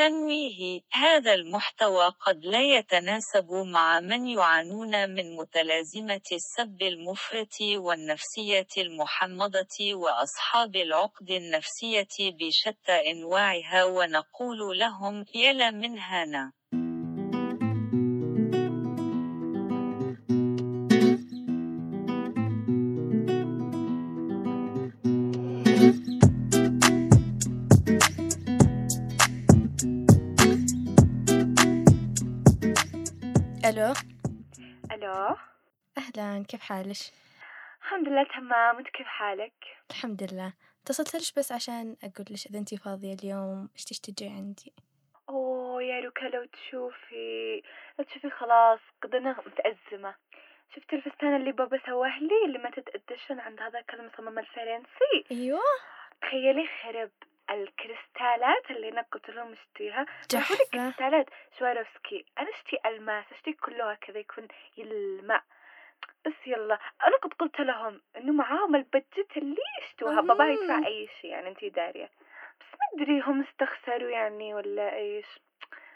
تنويه. هذا المحتوى قد لا يتناسب مع من يعانون من متلازمة السب المفرط والنفسية المحمضة وأصحاب العقد النفسية بشتى أنواعها ونقول لهم يلا من هنا. ألو. ألو. أهلا كيف حالك؟ الحمد لله تمام. وأنت كيف حالك؟ الحمد لله. اتصلت لك بس عشان أقول لك إذا أنتي فاضية اليوم إيش تيجي تجي عندي؟ أوه يا روكا لو تشوفي لو تشوفي خلاص قدنا متأزمة. شفت الفستان اللي بابا سواه لي اللي ما تتأدشن عند هذاك المصمم الفرنسي. أيوة. تخيلي خرب. الكريستالات اللي أنا قلت لهم اشتيها تحفة كريستالات سواروفسكي. أنا اشتي الماس اشتي كلها كذا يكون يلمع بس يلا. أنا قد قلت لهم إنه معاهم البجت اللي اشتوها بابا. يدفع أي شيء يعني أنتي دارية. بس ما أدري هم استخسروا يعني ولا إيش.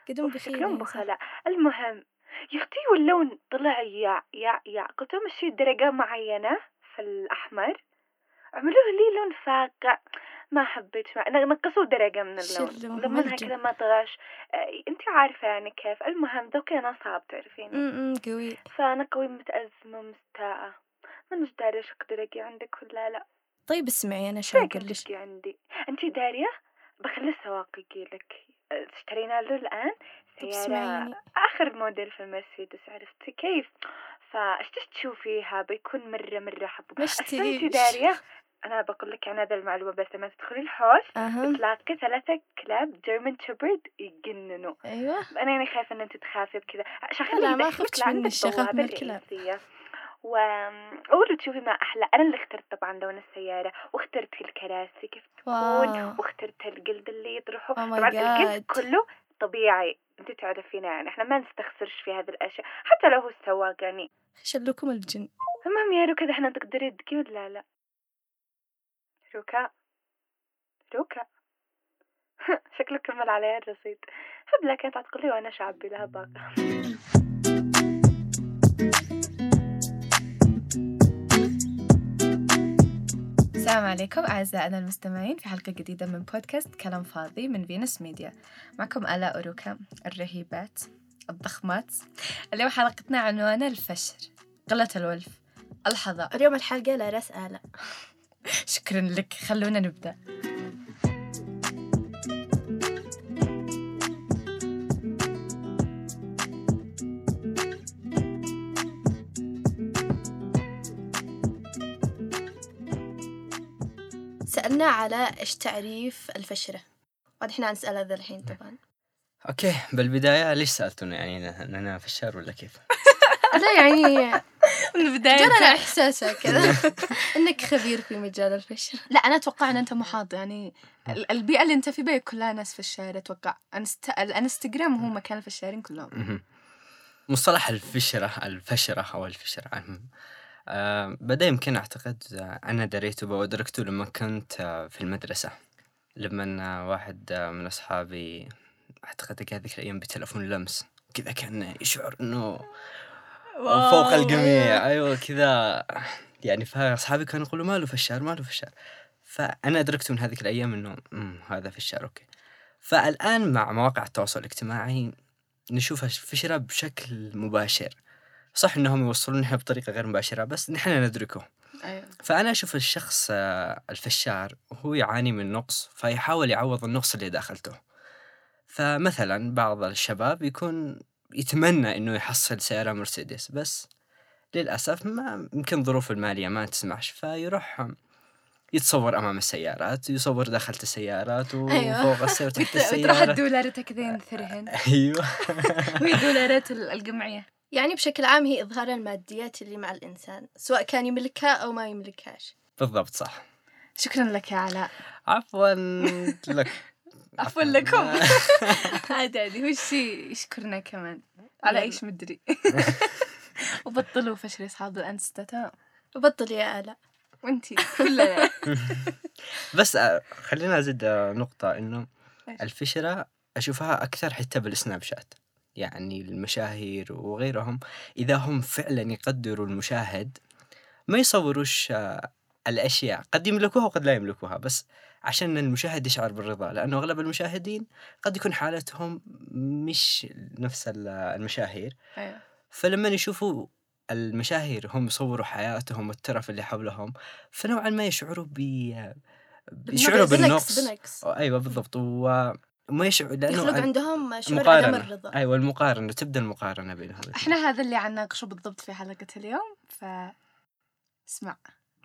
قدم بخير شكلهم يعني. بخلاء. المهم يا أختي واللون طلع يا يا يا. قلت لهم اشتري درجة معينة في الأحمر. عملوه لي لون فاقع. ما حبيت ما نقصوا درجة من اللون. مرجو. كذا ما طغاش. آه، انت عارفة يعني كيف. المهم ذوقي أنا صعب تعرفين أمم قوي. فأنا قوي متأزمة مستاءة ما دارية إيش أقدر أجي عندك ولا لا. طيب اسمعي أنا شو أقول لك. عندي؟ انت دارية؟ بخلي السواق يجي لك. آه، اشترينا له الآن طب سيارة آخر موديل في المرسيدس عرفتي كيف؟ فايش تشوفيها؟ بيكون مرة مرة حبوب مش أصلا انتي تيش دارية؟ أنا بقول لك عن هذا المعلومة بس لما تدخلي الحوش أها. بتلاقي ثلاثة كلاب جيرمان شيبرد يجننوا. أيوة. أنا يعني خايفة إن أنت تخافي بكذا. شغلي لا ما لعند من الشغف من الكلاب. و أول تشوفي ما أحلى. أنا اللي اخترت طبعا لون السيارة واخترت الكراسي كيف تكون واو. واخترت الجلد اللي يطرحه. أو طبعا الجلد كله طبيعي. أنت تعرفين يعني. إحنا ما نستخسرش في هذه الأشياء. حتى لو هو السواق يعني. شلوكم الجن. المهم يا روكا إحنا تقدري تدقي ولا لا؟ روكا روكا شكله كمل علي الرصيد هبلة كانت تقولي وأنا شعبي لها باقة السلام عليكم أعزائنا المستمعين في حلقة جديدة من بودكاست كلام فاضي من فينوس ميديا. معكم آلاء أوروكا الرهيبات الضخمات. اليوم حلقتنا عنوانها الفشر قلة الولف. الحظاء اليوم الحلقة لا رأس آلة. شكرا لك. خلونا نبدأ. سألنا على إيش تعريف الفشرة. وهذا إحنا نسأل هذا الحين طبعا. okay بالبداية ليش سألتونا؟ يعني أنا فشار ولا كيف؟ لا يعني من البداية جانا إحساسها كذا إنك خبير في مجال الفشر لا أنا أتوقع أن أنت محاط يعني ال- البيئة اللي أنت في بيها كلها ناس فشارة أتوقع أنست... الإنستغرام هو مكان الفشارين كلهم. مصطلح الفشرة الفشرة أو الفشرة آه بدا يمكن أعتقد آه أنا دريته وادركته لما كنت في المدرسة. لما واحد من أصحابي أعتقد هذيك الأيام بتلفون لمس كذا كان يشعر إنه فوق الجميع. أيوه كذا. يعني فاصحابي كانوا يقولوا ماله فشار ماله فشار فأنا أدركت من هذيك الأيام إنه "أمم، هذا فشار أوكي. فالآن مع مواقع التواصل الاجتماعي نشوف الفشرة بشكل مباشر. صح إنهم يوصلونها بطريقة غير مباشرة بس نحن ندركه. أيوة. فأنا أشوف الشخص آه، الفشار هو يعاني من نقص فيحاول يعوض النقص اللي داخلته. فمثلا بعض الشباب يكون يتمنى إنه يحصل سياره مرسيدس بس للأسف ما يمكن ظروف المالية ما تسمحش فيروح يتصور أمام السيارات يصور داخل السيارات أيوة. وفوق السيارة وتحت وتروح السيارة. الدولارات كذا ينثرهن أيوه. وهي الدولارات ال- الجمعية. يعني بشكل عام هي إظهار الماديات اللي مع الإنسان سواء كان يملكها أو ما يملكهاش. بالضبط صح. شكرا لك يا علاء. عفوا لك. عفوا لكم. عادي عادي. هو الشي يشكرنا كمان. على إيش مدري. وبطلوا فشل اصحاب الانستا وبطل يا آلاء. وأنتي. كلنا. بس آه، خلينا أزيد آه، نقطة إنه إيش؟ الفشرة أشوفها أكثر حتى بالسناب شات. يعني المشاهير وغيرهم إذا هم فعلا يقدروا المشاهد ما يصوروش آه، الأشياء. قد يملكوها وقد لا يملكوها بس عشان المشاهد يشعر بالرضا لأنه أغلب المشاهدين قد يكون حالتهم مش نفس ال- المشاهير. أيوة. فلما يشوفوا المشاهير هم يصوروا حياتهم والترف اللي حولهم فنوعا ما يشعروا ب يشعروا بالنقص بنقص أيوه بالضبط. و- وما يشعر لأنه يخلق عندهم شعور عدم الرضا. أيوه المقارنة تبدأ المقارنة بينهم. إحنا هذا اللي عنا نناقشه بالضبط في حلقة اليوم ف اسمع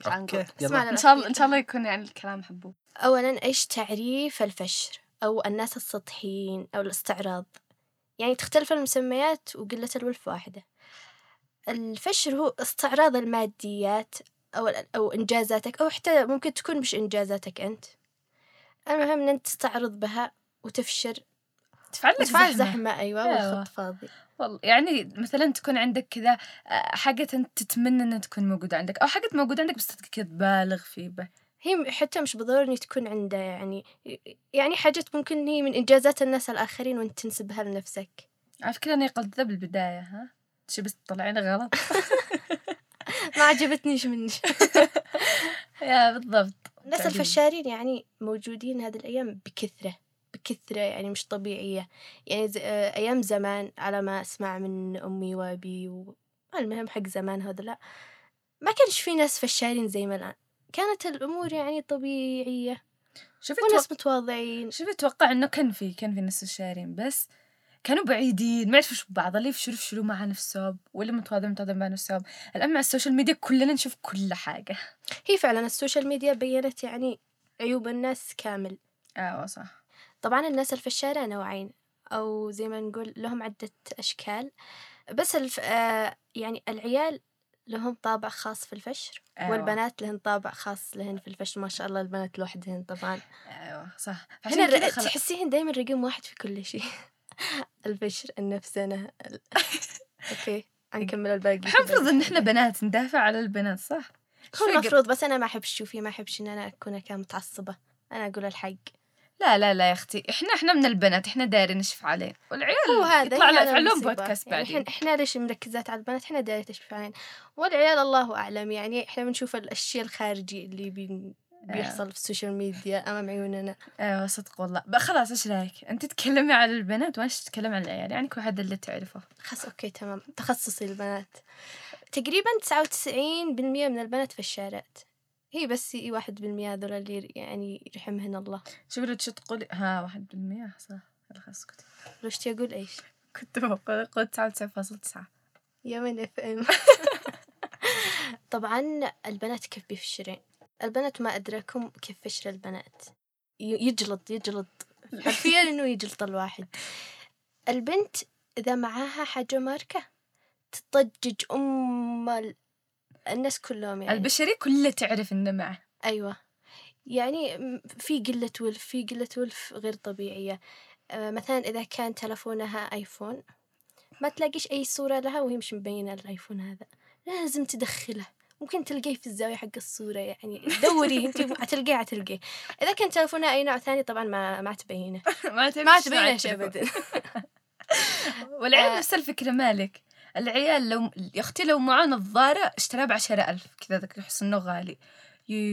عنقول؟ إن شاء الله إن شاء الله يكون يعني الكلام حبوب. أولا إيش تعريف الفشر؟ أو الناس السطحيين أو الاستعراض؟ يعني تختلف المسميات وقلة الولف واحدة. الفشر هو استعراض الماديات أو أو إنجازاتك أو حتى ممكن تكون مش إنجازاتك أنت. المهم إن أنت تستعرض بها وتفشر. تفعل لك وتفعل زحمة زحمة أيوة أيوة. والخط فاضي. والله يعني مثلا تكون عندك كذا آه، حاجة أنت تتمنى إنها تكون موجودة عندك أو حاجة موجودة عندك بس كذا تبالغ فيه به هي حتى مش بالضرورة إن تكون عنده يعني يعني حاجات ممكن هي من إنجازات الناس الآخرين وأنت تنسبها لنفسك. على فكرة أنا قلت ذا بالبداية ها؟ شي بس طلعنا غلط؟ ما عجبتنيش منك. يا بالضبط. الناس. الفشارين يعني موجودين هذه الأيام بكثرة. بكثرة يعني مش طبيعية. يعني. آه، أيام زمان على ما أسمع من أمي وأبي و... المهم حق زمان هذا لا ما كانش في ناس فشارين زي ما الآن. كانت الأمور يعني طبيعية. شوفي وناس متواضعين. شوفي أتوقع إنه كان في كان في ناس الشارين بس كانوا بعيدين. ما يعرفوش ببعض اللي يفشروا يفشروا مع نفسهم واللي متواضع متواضع مع نفسهم. الآن مع ال social media كلنا نشوف كل حاجة. هي فعلا ال social media بينت يعني عيوب الناس كامل. آه صح. طبعا الناس الفشارة نوعين أو زي ما نقول لهم عدة أشكال. بس الف... آه يعني العيال لهم طابع خاص في الفشر أيوة. والبنات لهن طابع خاص لهن في الفشر. ما شاء الله البنات لوحدهن طبعا. أيوه صح. هنا الر... تحسيهن دايما رقم واحد في كل شيء. الفشر النفسنة ال... okay نكمل الباقي. المفروض إن إحنا بنات ندافع على البنات صح؟ هو المفروض بس أنا ما أحب شوفي ما أحبش إن أنا أكون كان متعصبة. أنا أقول الحق. لا لا لا يا أختي. إحنا إحنا من البنات إحنا دايرين نشف عليه. والعيال هو هذا يطلع هذا يفعل لهم. بودكاست يعني بعدين. إحنا ليش مركزات على البنات؟ إحنا دايرة تشوف علينا والعيال الله أعلم. يعني إحنا بنشوف الأشياء الخارجي اللي بي... بيحصل في ال social media أمام عيوننا. أيوه صدق والله. خلاص إيش رأيك؟ أنت تتكلمي على البنات وأنا تتكلم عن العيال؟ يعني كل واحد اللي تعرفه. خلاص okay تمام. تخصصي البنات. تقريبا 99% من البنات فشارات هي بس واحد بالمية هذول اللي يعني يرحمهن الله. شوفي لو تقولي؟ ها واحد بالمية صح. خلاص كنت لو شتي أقول إيش؟ كنت بقول قول تسعة وتسعة فاصل تسعة. يا من اف ام طبعا البنات كيف بيفشرين؟ البنات ما أدراكم كيف فشر البنات. يجلط يجلط. حرفيا إنه يجلط الواحد. البنت إذا معاها حاجة ماركة تضجج أم الناس كلهم يعني. البشرية كلها تعرف إنه معه. أيوة. يعني في قلة ولف في قلة ولف غير طبيعية. آه، مثلا إذا كان تلفونها آيفون ما تلاقيش أي صورة لها وهي مش مبينة الآيفون هذا. لازم تدخله. ممكن تلقيه في الزاوية حق الصورة يعني. دوري أنت حتلقيه حتلقيه إذا كان تلفونها أي نوع ثاني طبعا ما ما تبينه. ما تبينه عجبه. أبدا. والعيال آه. نفس الفكرة مالك؟ العيال لو يا أختي لو معاه نظارة اشتراها بعشرة ألف كذا ذاك يحس إنه غالي.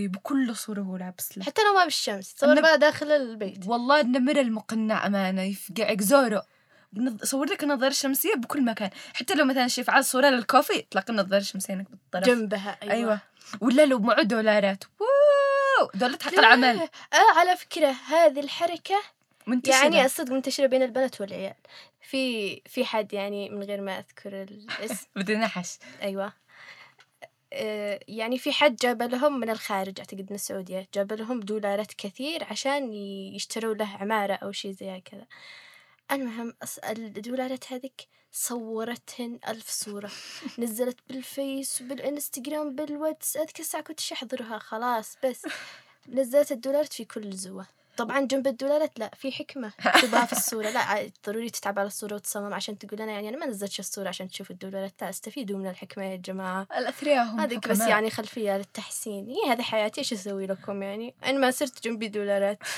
بكل صورة هو لابس له. حتى لو ما بالشمس تصور النب- بقى داخل البيت. والله النمر المقنع أمانة يفقعك زورو صور لك النظارة الشمسية بكل مكان. حتى لو مثلا على صورة للكوفي تلاقي النظارة الشمسية هناك بالطرف. جنبها أيوة, أيوة. ولا لو معه دولارات. واو! دولارات حق العمل. آه على فكرة هذه الحركة منتشرة. يعني الصدق منتشرة بين البنات والعيال. في في حد يعني من غير ما أذكر الاسم. بدون نحش أيوة. آه، يعني في حد جاب لهم من الخارج أعتقد من السعودية جاب لهم دولارات كثير عشان يشتروا له عمارة أو شيء زي كذا. المهم الدولارات هذيك صورتهن ألف صورة. نزلت بالفيس وبالإنستغرام بالواتس أذكر الساعة كنت أحضرها خلاص بس. نزلت الدولارات في كل زوة. طبعا جنب الدولارات لا في حكمة تبغاها في الصورة. لا ضروري تتعب على الصورة وتصمم عشان تقول أنا يعني أنا ما نزلتش الصورة عشان تشوف الدولارات لا استفيدوا من الحكمة يا جماعة. الأثرياء هم هذيك بس. يعني خلفية للتحسين. هي هذه حياتي إيش أسوي لكم يعني؟ أنا ما صرت جنبي دولارات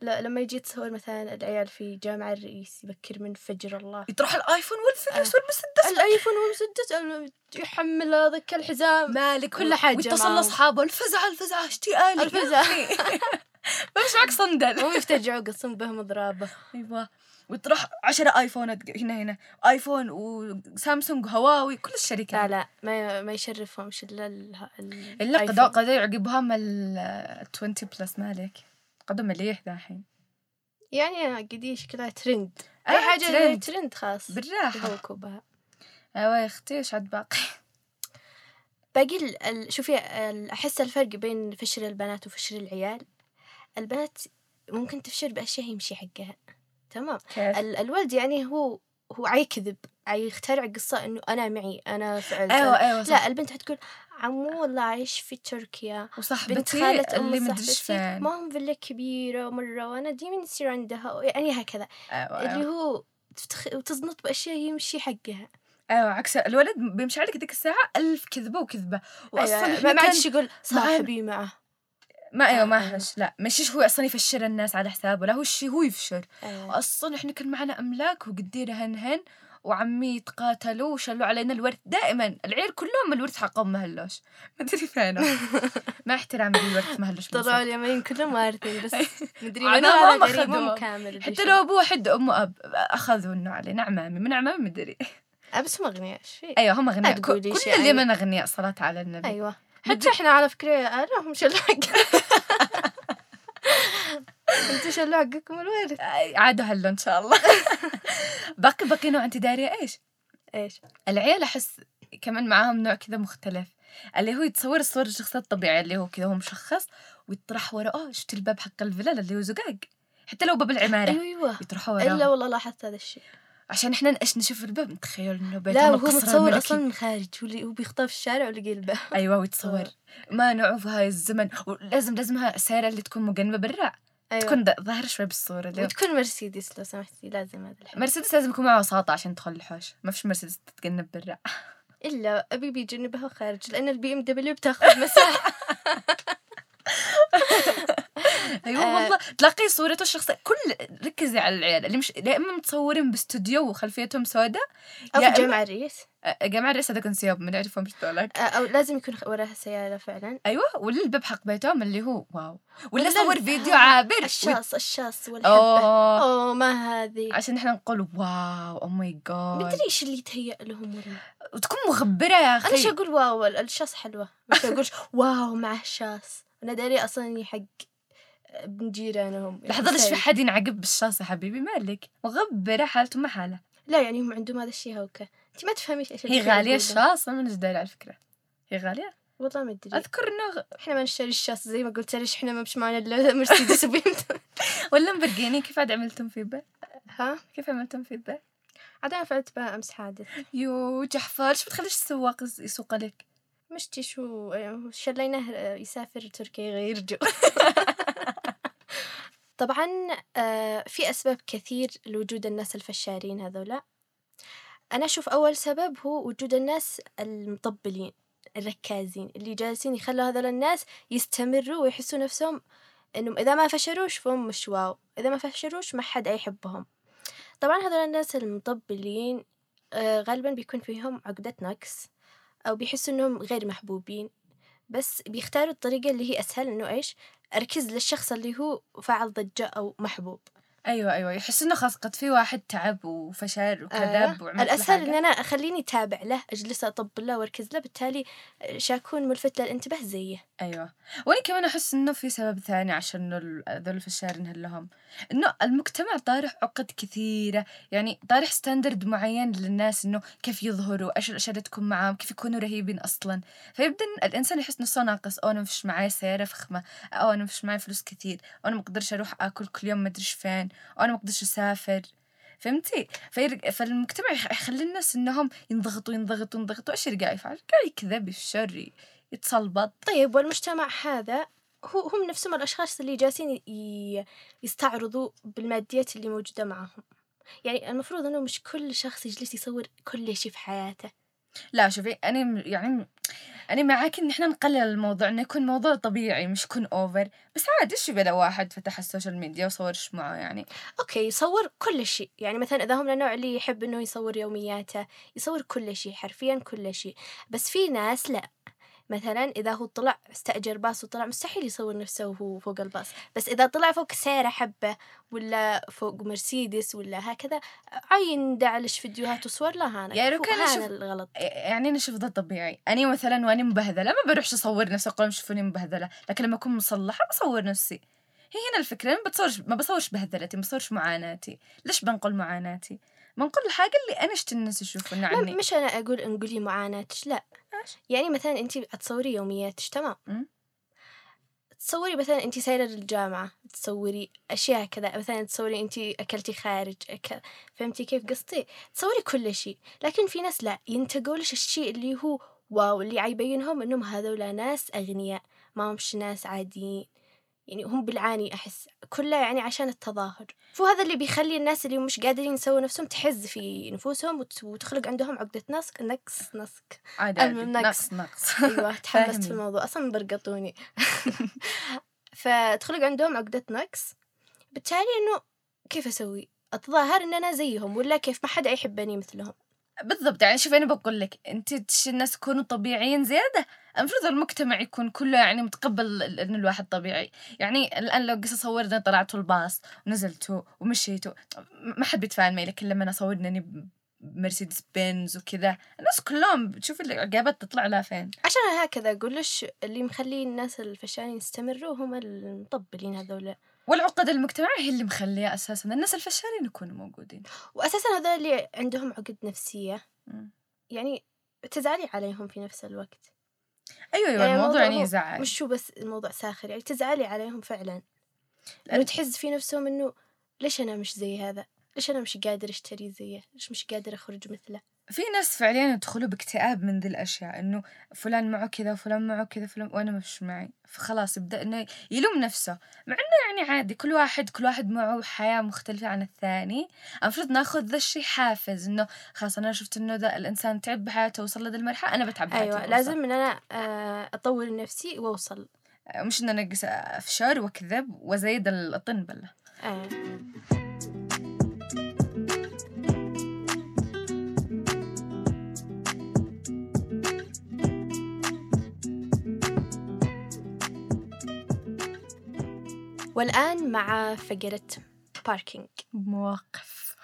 لا لما يجي تصور مثلا العيال في جامع الرئيس يبكر من فجر الله. يطرح الآيفون والفلوس آه. والمسدس. الآيفون والمسدس يحمل هذاك الحزام. مالك كل حاجة ويتصل. لأصحابه الفزعة الفزعة اشتيالي الفزعة. مش معك صندل هم يفتجعوا يقصون بهم ضرابة أيوه. وتروح عشرة ايفونات هنا هنا. آيفون وسامسونج وهواوي كل الشركات لا لا ما ما يشرفهمش إلا ال ال- إلا. قد قد يعقبهم ال 20 plus مالك. قدوا مليح دحين يعني قديش شكلها ترند أي حاجة trend. trend خاص. بالراحة. أيوه يا أختي إيش عاد باقي. باقي شوفي أحس الفرق بين فشر البنات وفشر العيال. البنات ممكن تفشر بأشياء مش حقها تمام؟ كيف؟ ال- الولد يعني هو هو عيكذب عيخترع قصة إنه أنا معي أنا فعلت أيوه أنا- أيوه صح. لا البنت حتقول عمو والله عايش في تركيا. بنت وصاحبتي خالة اللي أم مدري إيش صاحبتي. فين. ما هم فيلا كبيرة مرة وأنا ديما يصير عندها يعني هكذا. أيوه اللي أيوه, هو تفتخ... وتزنط بأشياء يمشي حقها أيوة عكس الولد بيمشي عليك ذيك الساعة ألف كذبة وكذبة. وأصلا أيوة إحنا ما ما عادش يقول صاحبي معه. ما أيوه ما أيوة. هش لا مش هو أصلا يفشل الناس على حسابه لا هو الشيء هو يفشل أيوة. أصلا إحنا كان معنا أملاك وقدير هن وعمي يتقاتلوا وشلوا علينا الورث دائما. العيال كلهم الورث حقهم ما هلوش ما أدري فينه ما احترام الورث ما هلوش طلعوا. اليمين كلهم وارثين بس مدري ما هذا كامل حتى. لو ابوه حد امه أب أخذوا إنه علينا عمامي من عمامي مدري آه، بس هم أغنياء إيش أيوه هم أغنياء. كل اليمن أغنياء صلاة على النبي. أيوة. حتى إحنا على فكرة لهم شلوع أنتوا شلوع حقكم الوارث عادوا هلو إن شاء الله. باقي باقي نوع انت داريه إيش؟ إيش؟ العيال أحس كمان معاهم نوع كذا مختلف. اللي هو يتصور الصور الشخصيات الطبيعية اللي هو كذا هو مشخص ويطرح ورا آه شفت الباب حق الفلل اللي هو زقاق حتى لو باب العمارة. أيوه أيوه. يطرحوا إلا وراه والله لاحظت هذا الشيء. عشان إحنا إيش نشوف الباب نتخيل إنه بيت لا وهو القصر متصور. أصلا من خارج هو اللي هو بيخطف في الشارع ولقي الباب. أيوه ويتصور ما نعوف هاي الزمن. ولازم لازمها سيارة اللي تكون مقنبة بالرع أيوة. تكون ظاهرة شوي بالصورة اللي هو- وتكون مرسيدس لو سمحتي لازم هذا الحين. مرسيدس لازم يكون معها وساطة عشان تدخل الحوش. ما فيش مرسيدس تتجنب بالرع. إلا أبي بيجنبها خارج لأن البي إم دبليو بتاخذ مساحة. أيوه آه. والله. تلاقي صورته الشخصية كل ركزي على العيال. اللي مش يا إما متصورين باستوديو وخلفيتهم سوداء أو في إما- جامع الرئيس آه، جماعة الرئيس هذا كان سياب ما نعرفهم إيش دولك آه، أو لازم يكون وراها سيارة فعلا. أيوه ولا الباب حق بيتهم اللي هو واو. ولا صور فيديو عابر. الشاص الشاص والحبة. أوه. أوه ما هذه. عشان إحنا نقول واو أو ماي جاد مدري إيش اللي يتهيأ لهم ولا وتكون مغبرة يا أنا أخي. إيش أقول واو؟ الشاص حلوة. مش أقول واو معه شاص أنا داري أصلا حق ابن جيرانهم لحظة ليش في. حد ينعقب بالشاص يا حبيبي؟ مالك مغبرة حالته ما حالة. لا يعني هم عندهم هذا الشيء هوكا انت ما تفهميش إيش هي غالية أقوله. الشاص ما داري على فكرة. هي غالية؟ والله ما أدري. أذكر إنه إحنا ما نشتري الشاص زي ما قلت ليش إحنا ما مش معنا إلا مرسيدس وبيمتون كيف عاد عملتم في به ها؟ كيف عملتم في به عاد أنا فعلت بها أمس حادث. يو جحفر شو بتخليش السواق يس- يسوق لك مشتي شو يعني شليناه آه، يسافر تركيا يغير جو طبعا آه، في أسباب كثير لوجود الناس الفشارين هذولا. أنا أشوف أول سبب هو وجود الناس المطبلين الركازين اللي جالسين يخلوا هذول الناس يستمروا ويحسوا نفسهم إنهم إذا ما فشلوش فهم مش واو إذا ما فشلوش ما حد يحبهم. طبعا هذول الناس المطبلين آه، غالبا بيكون فيهم عقدة نقص. أو بيحسوا إنهم غير محبوبين بس بيختاروا الطريقة اللي هي أسهل إنه إيش أركز للشخص اللي هو فعل ضجة أو محبوب. أيوه أيوه. يحس إنه خلاص قد في واحد تعب وفشل وكذب آه. وعمل كل الأسهل حاجة. إن أنا أخليني تابع له أجلس أطبل له وأركز له بالتالي شاكون ملفت للانتباه زيه. أيوه. وأنا كمان أحس إنه في سبب ثاني عشان ذول الفشارين هلهم إنه المجتمع طارح عقد كثيرة يعني طارح ستاندرد معين للناس إنه كيف يظهروا إيش الأشياء اللي تكون معاهم كيف يكونوا رهيبين أصلا. فيبدأ الإنسان يحس نفسه ناقص أو أنا مش معي سيارة فخمة أو أنا مش معي فلوس كثير أو أنا ما أقدرش أروح آكل كل يوم ما أدري فين أو أنا ما أقدرش أسافر. فهمتي؟ فالمجتمع يخ- يخلي الناس إنهم ينضغطوا ينضغطوا ينضغطوا. إيش يرجع يفعل؟ قاعد يكذب يفشر يتصلبط. طيب والمجتمع هذا هو هم نفسهم الأشخاص اللي جالسين ي- يستعرضوا بالماديات اللي موجودة معهم. يعني المفروض إنه مش كل شخص يجلس يصور كل شيء في حياته. لا شوفي أنا م- يعني أنا معاك إن إحنا نقلل الموضوع إنه يكون موضوع طبيعي مش يكون over بس عادي إيش بلا واحد فتح ال social media وصور إيش معه يعني؟ okay يصور كل شيء. يعني مثلا إذا هم النوع اللي يحب إنه يصور يومياته يصور كل شيء حرفيا كل شيء. بس في ناس لا. مثلا إذا هو طلع استأجر باص وطلع مستحيل يصور نفسه وهو فوق الباص. بس إذا طلع فوق سيارة حبة ولا فوق مرسيدس ولا هكذا عين دعلش فيديوهات وصور لا هانا يعني هو كان هذا أشوف- الغلط. يعني أنا أشوف ده طبيعي. أنا مثلا وأنا مبهذلة ما بروحش أصور نفسي أقول شوفوني مبهذلة لكن لما أكون مصلحة بصور نفسي. هي هنا الفكرة أنا ما بتصورش ما بصورش بهذلتي ما بصورش معاناتي. ليش بنقل معاناتي؟ بنقل الحاجة اللي أنا اشت الناس يشوفون عني. مش أنا أقول انقلي معاناتك لا. إيش؟ يعني مثلا انت تصوري يومياتك تمام. تصوري مثلا انت سايرة للجامعة تصوري أشياء كذا. مثلا تصوري انت أكلتي خارج أك... فهمتي كيف قصدي؟ تصوري كل شيء. لكن في ناس لا ينتقوا لش الشيء اللي هو واو اللي عيبينهم إنهم هذولا ناس أغنياء. ما همش ناس عاديين. يعني هم بالعاني أحس كله يعني عشان التظاهر. فهو هذا اللي بيخلي الناس اللي مش قادرين يسووا نفسهم تحز في نفوسهم وت... وتخلق عندهم عقدة نسك نقص نسك. عادي المهم نقص. نقص أيوه تحمست. في الموضوع. أصلا برقطوني فتخلق عندهم عقدة نقص. بالتالي إنه كيف أسوي؟ أتظاهر إن أنا زيهم ولا كيف؟ ما حدا يحبني مثلهم. بالضبط يعني شوف أنا بقول لك أنت الناس يكونوا طبيعيين زيادة المفروض المجتمع يكون كله يعني متقبل إن الواحد طبيعي. يعني الآن لو قصة صورنا طلعتوا الباص ونزلتوا ومشيتوا ما حد بيتفاعل معي لكن لما أنا صورنا اني بمرسيدس بنز وكذا الناس كلهم بتشوف الاجابات تطلع لها فين. عشان هكذا أقول اللي مخلي الناس الفشانين يستمروا؟ هم المطبلين هذول. والعقد المجتمعية هي اللي مخلية أساسا الناس الفشارين يكونوا موجودين. واساسا هذول اللي عندهم عقد نفسية. مم. يعني تزعلي عليهم في نفس الوقت. أيوه أيوه يعني الموضوع يعني يزعل. مش شو بس الموضوع ساخر يعني تزعلي عليهم فعلا. لأنه تحز في نفسهم إنه ليش أنا مش زي هذا؟ ليش أنا مش قادر أشتري زيه؟ ليش مش قادر أخرج مثله؟ في ناس فعليا يدخلوا باكتئاب من ذي الأشياء إنه فلان معه كذا وفلان معه كذا فلان وأنا مش معي. فخلاص يبدأ إنه يلوم نفسه. مع إنه يعني عادي كل واحد كل واحد معه حياة مختلفة عن الثاني. المفروض ناخذ ذا الشيء حافز إنه خلاص أنا شفت إنه ذا الإنسان تعب بحياته وصل لذا المرحلة أنا بتعب بحياتي وأوصل. لازم إن أنا آه، أطور نفسي وأوصل. مش إن أنا أنقص أفشار وأكذب وأزيد الطن بلة. والآن مع فقرة باركينج مواقف.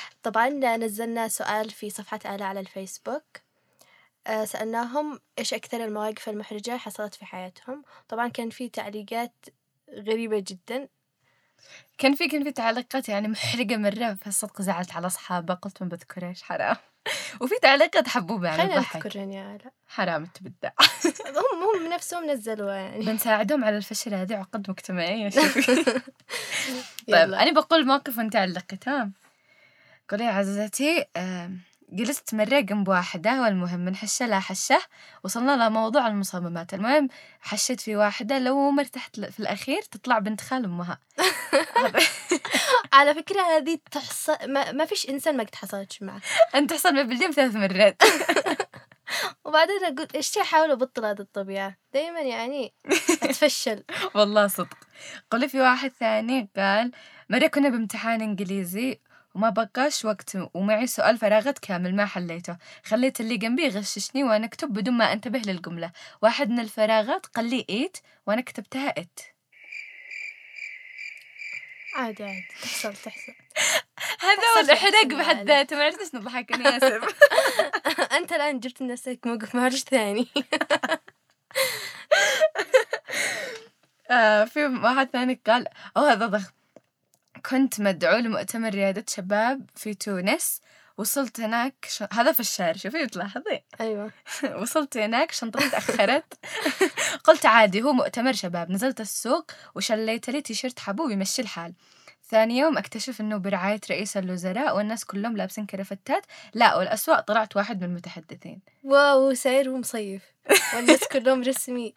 طبعا نزلنا سؤال في صفحة آلاء على الفيسبوك. آه، سألناهم إيش أكثر المواقف المحرجة حصلت في حياتهم. طبعا كان في تعليقات غريبة جدا. كان في كان في تعليقات يعني محرقة مرة فالصدق زعلت على أصحابه. قلت ما بذكرش حرام. وفي تعليقات حبوبة على خلينا الضحك. آلاء حرام تبدع. هم هم نفسهم نزلوها يعني. بنساعدهم على الفشل هذه عقد مجتمعية شوفي. طيب. أنا بقول موقف وأنت علقي تمام قولي عزيزتي آم، جلست مرة جنب واحدة والمهم من حشة لا حشة وصلنا لموضوع المصممات. المهم حشيت في واحدة لو ما ارتحت في الأخير تطلع بنت خال أمها. على فكرة هذه تحصل ما, ما فيش إنسان ما قد حصلتش معه. أنت تحصل من باليوم ثلاث مرات. وبعدين أقول إيش أحاول أبطل هذه الطبيعة؟ دايما يعني أتفشل. والله صدق. قولي في واحد ثاني قال مرة كنا بامتحان إنجليزي وما بقاش وقت ومعي سؤال فراغات كامل ما حليته. خليت اللي جنبي يغششني وأنا أكتب بدون ما أنتبه للجملة. واحد من الفراغات قال لي إيت وأنا كتبتها إت. عادي عادي. تحصل تحصل. هذا هو تحصل بحد. ذاته. ما عرفت نضحك أنا آسف. أنت الآن جبت لنفسك موقف محرج ثاني. آه في واحد ثاني قال أوه هذا ضخم. كنت مدعو لمؤتمر ريادة شباب في تونس. وصلت هناك ش... هذا في الشارع شوفي تلاحظي. أيوة. وصلت هناك شنطتي تأخرت. قلت عادي هو مؤتمر شباب. نزلت السوق وشليت لي تيشيرت حبوب يمشي الحال. ثاني يوم اكتشف إنه برعاية رئيس الوزراء والناس كلهم لابسين كرافتات. لا والأسوأ طلعت واحد من المتحدثين. wow ساير ومصيف. والناس كلهم رسمي.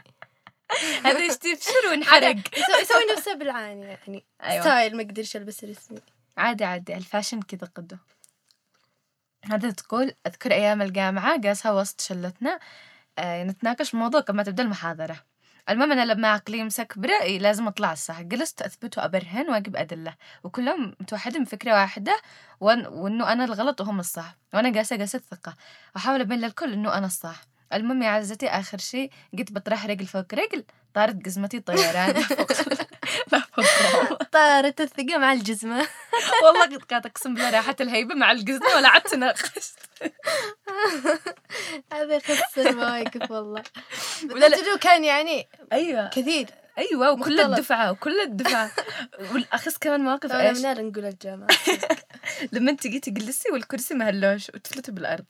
هذا يستبشر وانحرق. يسوي, نفسه بالعاني يعني. أيوة. style ما قدرش ألبس رسمي. عادي عادي. ال fashion كذا قده هذا تقول أذكر أيام الجامعة جالسة وسط شلتنا آه نتناقش موضوع قبل ما تبدأ المحاضرة. المهم أنا لما عقلي مسك برأي لازم أطلع الصح جلست أثبت وأبرهن وأجيب أدلة. وكلهم متوحدين بفكرة واحدة وإن وإنه أنا الغلط وهم الصح. وأنا جالسة جالسة ثقة. وأحاول أبين للكل إنه أنا الصح. المهم يا عزتي آخر شي جيت بطرح رجل فوق رجل طارت جزمتي طيران فوق. لا فوق طارت الثقة مع الجزمة. والله قد كانت أقسم بالله راحت الهيبة مع القزمه ولا عدت تناقشت هذا يخسر مواقف والله. ولا كان يعني أيوه. كثير. أيوه وكل. الدفعة وكل الدفعة. والاخس كمان مواقف إيش؟ نار نقول الجامعة لما أنت جيتي جلستي والكرسي ما هلوش وتفلتي بالأرض.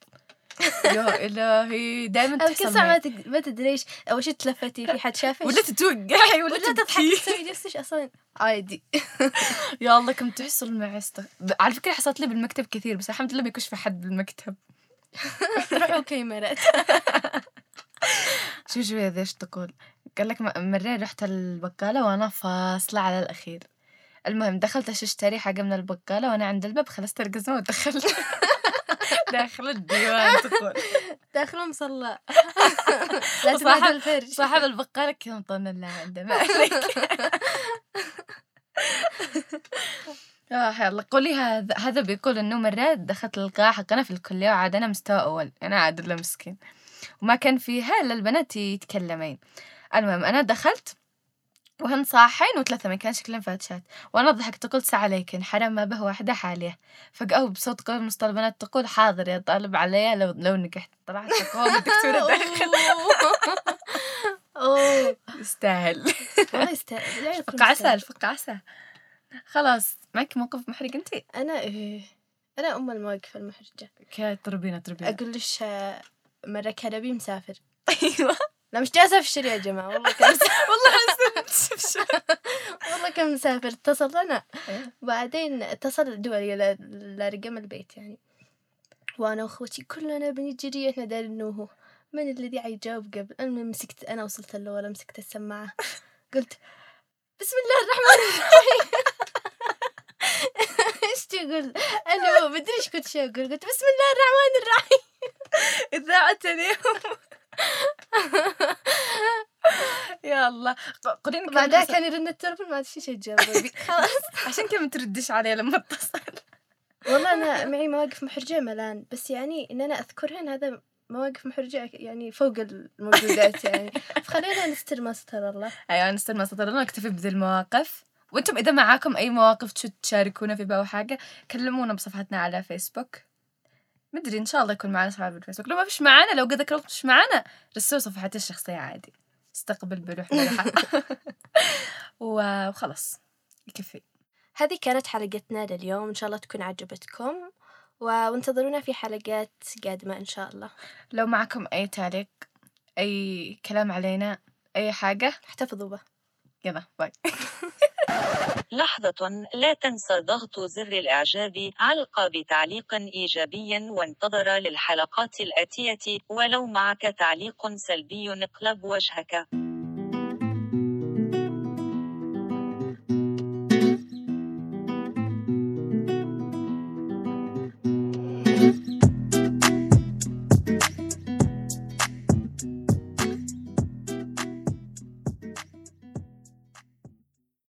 يا إلهي. دائما تحصل ساعة ما تدري إيش أول شيء تلفتي في حد شافك؟ ولا تتوقعي ولا ولا تضحكي تسوي نفسك أصلا؟ عادي. يا الله كم تحصل معي است- على فكرة حصلت لي بالمكتب كثير بس الحمد لله ما يكونش في حد بالمكتب. روحوا كاميرات. شو شوي هذا؟ إيش تقول؟ قال لك مرين رحت البقالة وأنا فاصلة على الأخير. المهم دخلت أش اشتري حاجة من البقالة وأنا عند الباب خلصت القزمة ودخلت. داخل الديوان تقول. داخل مصلى لا صاحب- تنادى الفرج. صاحب البقالة كذا مطنن لها عنده ما عليك. آه يا الله قولي هذا هذا بيقول إنه مرات دخلت القاعة حقنا في الكلية وعاد أنا مستوى أول. أنا عاد الله مسكين. وما كان فيها إلا البنات يتكلمين. المهم أنا دخلت وهن صاحين وثلاثة ما كان شكلهم فاتشات وأنا ضحكت قلت عليكن حرام ما به واحدة حالية. فجأة بصوت قوي من وسط البنات تقول حاضر يا طالب عليا لو لو نجحت. طلعت تقوم الدكتورة داخل. أوه. يستاهل. والله يستاهل. فق عسى يستاهل. الفق عسى. خلاص معك موقف محرج انت؟ أنا إيه أنا أم المواقف المحرجة. تربينا تربينا. أقول لش مرة كان أبي مسافر. أيوه. لا مش جالسة افشل يا جماعة والله والله والله كان مسافر اتصل أنا. إيه. بعدين اتصل دولي لرقم البيت يعني. وأنا وأخوتي كلنا بنجري إحنا دارين انه هو من الذي حيجاوب قبل؟ المهم مسكت أنا وصلت له ولا مسكت السماعة. قلت بسم الله الرحمن الرحيم. إيش تقول؟ أنا ما ادري إيش كنت شو أقول. قلت بسم الله الرحمن الرحيم. إذاعة اليوم. يا الله. ق- قولي لي كم بعدها كان يرن التلفون ما ادري إيش يجاوب خلاص. عشان كذا ما تردش عليه لما اتصل. والله أنا معي مواقف محرجة ملان بس يعني إن أنا اذكرهن هذا مواقف محرجة يعني فوق الموجودات يعني. فخلينا نستر ما ستر الله. أيوه نستر ما سطرنا نكتفي بذي المواقف. وأنتم إذا معاكم أي مواقف تش- تشاركونا في أو حاجة كلمونا بصفحتنا على فيسبوك مدري إن شاء الله يكون معنا صفحة بالفيسبوك. لو ما فيش معانا لو قد ذكرت مش معانا رسلوا صفحتي الشخصية عادي. استقبل بروح مرحة وخلاص يكفي. هذه كانت حلقتنا لليوم. إن شاء الله تكون عجبتكم. وانتظرونا في حلقات قادمة إن شاء الله. لو معكم أي تعليق أي كلام علينا أي حاجة احتفظوا به. يلا باي. لحظة لا تنسى ضغط زر الإعجاب علق بتعليق إيجابي وانتظر للحلقات الآتية ولو معك تعليق سلبي اقلب وجهك.